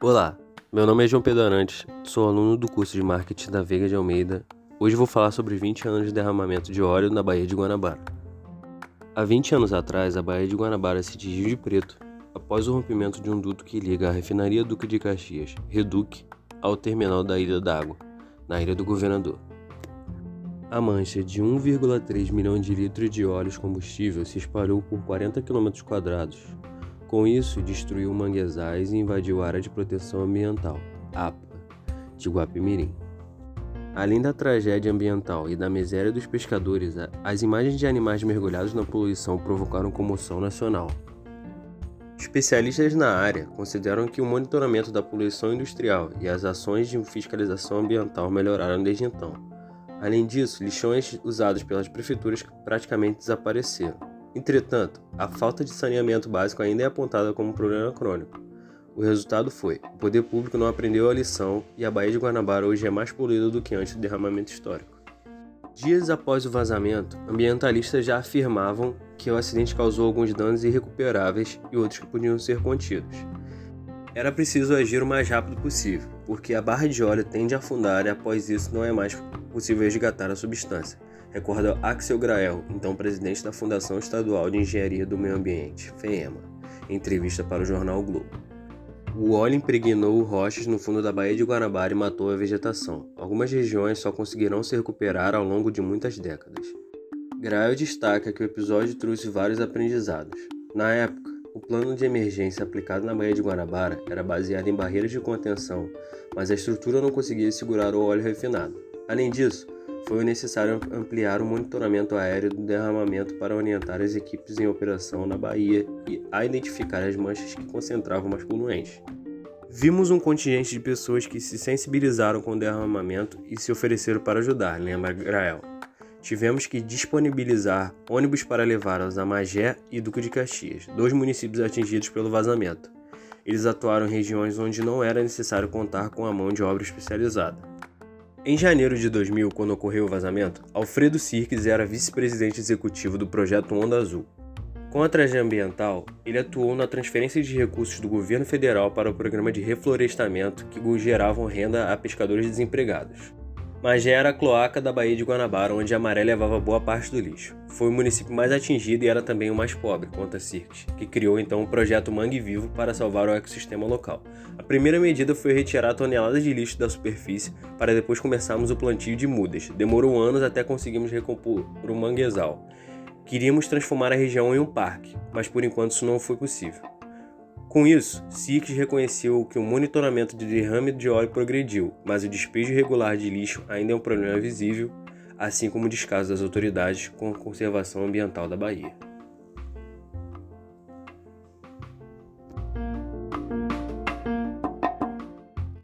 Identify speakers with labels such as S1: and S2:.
S1: Olá, meu nome é João Pedro Arantes, sou aluno do curso de Marketing da Veiga de Almeida. Hoje vou falar sobre 20 anos de derramamento de óleo na Baía de Guanabara. Há 20 anos atrás, a Baía de Guanabara se tingiu de preto após o rompimento de um duto que liga a refinaria Duque de Caxias, Reduc, ao terminal da Ilha d'Água, na Ilha do Governador. A mancha de 1,3 milhão de litros de óleo combustível se espalhou por 40 km quadrados. Com isso, destruiu manguezais e invadiu a área de proteção ambiental, APA, de Guapimirim. Além da tragédia ambiental e da miséria dos pescadores, as imagens de animais mergulhados na poluição provocaram comoção nacional. Especialistas na área consideram que o monitoramento da poluição industrial e as ações de fiscalização ambiental melhoraram desde então. Além disso, lixões usados pelas prefeituras praticamente desapareceram. Entretanto, a falta de saneamento básico ainda é apontada como um problema crônico. O resultado foi: o poder público não aprendeu a lição e a Baía de Guanabara hoje é mais poluída do que antes do derramamento histórico. Dias após o vazamento, ambientalistas já afirmavam que o acidente causou alguns danos irrecuperáveis e outros que podiam ser contidos. Era preciso agir o mais rápido possível, porque a barra de óleo tende a afundar e após isso não é mais possível resgatar a substância, recorda Axel Grael, então presidente da Fundação Estadual de Engenharia do Meio Ambiente, FEEMA, em entrevista para o jornal o Globo. O óleo impregnou rochas no fundo da Baía de Guanabara e matou a vegetação. Algumas regiões só conseguirão se recuperar ao longo de muitas décadas. Grael destaca que o episódio trouxe vários aprendizados. Na época, o plano de emergência aplicado na Baía de Guanabara era baseado em barreiras de contenção, mas a estrutura não conseguia segurar o óleo refinado. Além disso, foi necessário ampliar o monitoramento aéreo do derramamento para orientar as equipes em operação na Bahia e a identificar as manchas que concentravam mais poluentes. Vimos um contingente de pessoas que se sensibilizaram com o derramamento e se ofereceram para ajudar, lembra Grael. Tivemos que disponibilizar ônibus para levá-los a Magé e Duque de Caxias, dois municípios atingidos pelo vazamento. Eles atuaram em regiões onde não era necessário contar com a mão de obra especializada. Em janeiro de 2000, quando ocorreu o vazamento, Alfredo Sirques era vice-presidente executivo do projeto Onda Azul. Com a tragédia ambiental, ele atuou na transferência de recursos do governo federal para o programa de reflorestamento que geravam renda a pescadores desempregados mas já era a cloaca da Baía de Guanabara, onde a maré levava boa parte do lixo. Foi o município mais atingido e era também o mais pobre, conta Cirques, que criou então o projeto Mangue Vivo para salvar o ecossistema local. A primeira medida foi retirar toneladas de lixo da superfície para depois começarmos o plantio de mudas. Demorou anos até conseguirmos recompor o manguezal. Queríamos transformar a região em um parque, mas por enquanto isso não foi possível. Com isso, Six reconheceu que o monitoramento de derrame de óleo progrediu, mas o despejo irregular de lixo ainda é um problema visível, assim como o descaso das autoridades com a conservação ambiental da Bahia.